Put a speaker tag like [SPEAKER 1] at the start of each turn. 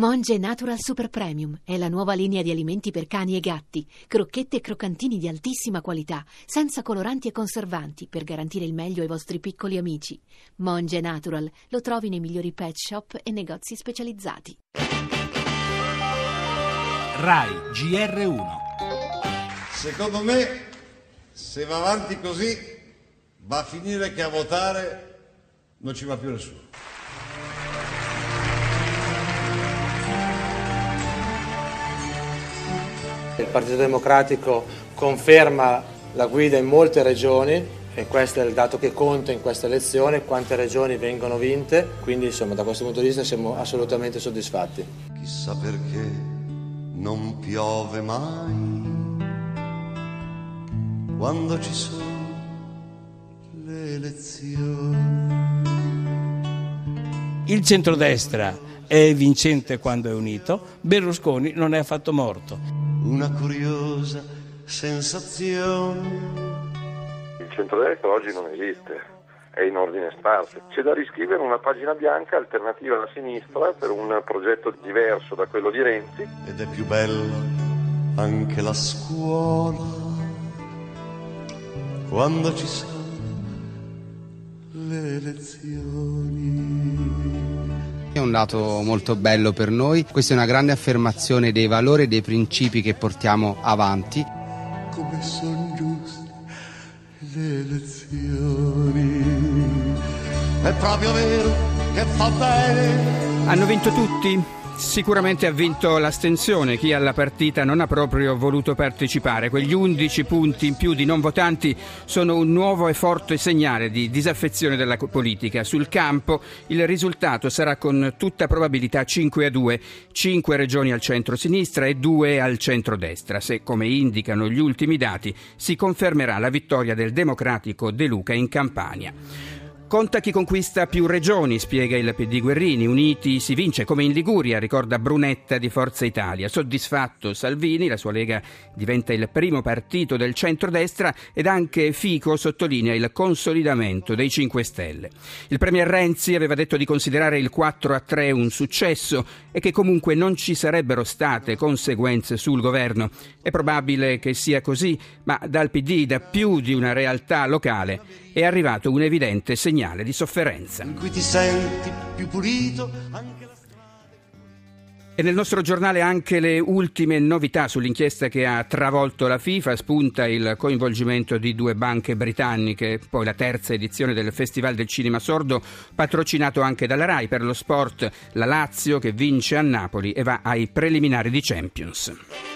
[SPEAKER 1] Monge Natural Super Premium è la nuova linea di alimenti per cani e gatti, crocchette e croccantini di altissima qualità, senza coloranti e conservanti, per garantire il meglio ai vostri piccoli amici. Monge Natural lo trovi nei migliori pet shop e negozi specializzati.
[SPEAKER 2] RAI GR1
[SPEAKER 3] Secondo me, se va avanti così, va a finire che a votare non ci va più nessuno.
[SPEAKER 4] Il Partito Democratico conferma la guida in molte regioni e questo è il dato che conta in questa elezione, quante regioni vengono vinte, quindi insomma da questo punto di vista siamo assolutamente soddisfatti.
[SPEAKER 5] Chissà perché non piove mai quando ci sono le elezioni.
[SPEAKER 6] Il centrodestra è vincente quando è unito, Berlusconi non è affatto morto
[SPEAKER 5] una curiosa sensazione.
[SPEAKER 7] Il centrodestra oggi non esiste, è in ordine sparso. C'è da riscrivere una pagina bianca alternativa alla sinistra per un progetto diverso da quello di Renzi.
[SPEAKER 5] Ed è più bella anche la scuola quando ci sono le elezioni.
[SPEAKER 8] È un dato molto bello per noi, questa è una grande affermazione dei valori e dei principi che portiamo avanti.
[SPEAKER 5] Come sono giuste le elezioni, è proprio vero che fa bene.
[SPEAKER 9] Hanno vinto tutti? Sicuramente ha vinto l'astensione, chi alla partita non ha proprio voluto partecipare. Quegli 11 punti in più di non votanti sono un nuovo e forte segnale di disaffezione della politica. Sul campo il risultato sarà con tutta probabilità 5 a 2, 5 regioni al centro-sinistra e 2 al centro-destra. Se, come indicano gli ultimi dati, si confermerà la vittoria del democratico De Luca in Campania. Conta chi conquista più regioni, spiega il PD Guerrini. Uniti si vince come in Liguria, ricorda Brunetta di Forza Italia. Soddisfatto Salvini, la sua Lega diventa il primo partito del centrodestra ed anche Fico sottolinea il consolidamento dei 5 Stelle. Il Premier Renzi aveva detto di considerare il 4 a 3 un successo e che comunque non ci sarebbero state conseguenze sul governo. È probabile che sia così, ma dal PD, da più di una realtà locale, è arrivato un evidente segnale di sofferenza.
[SPEAKER 5] In cui ti senti più pulito anche la
[SPEAKER 9] e nel nostro giornale anche le ultime novità sull'inchiesta che ha travolto la FIFA, spunta il coinvolgimento di due banche britanniche, poi la terza edizione del Festival del Cinema Sordo, patrocinato anche dalla RAI per lo sport, la Lazio che vince a Napoli e va ai preliminari di Champions.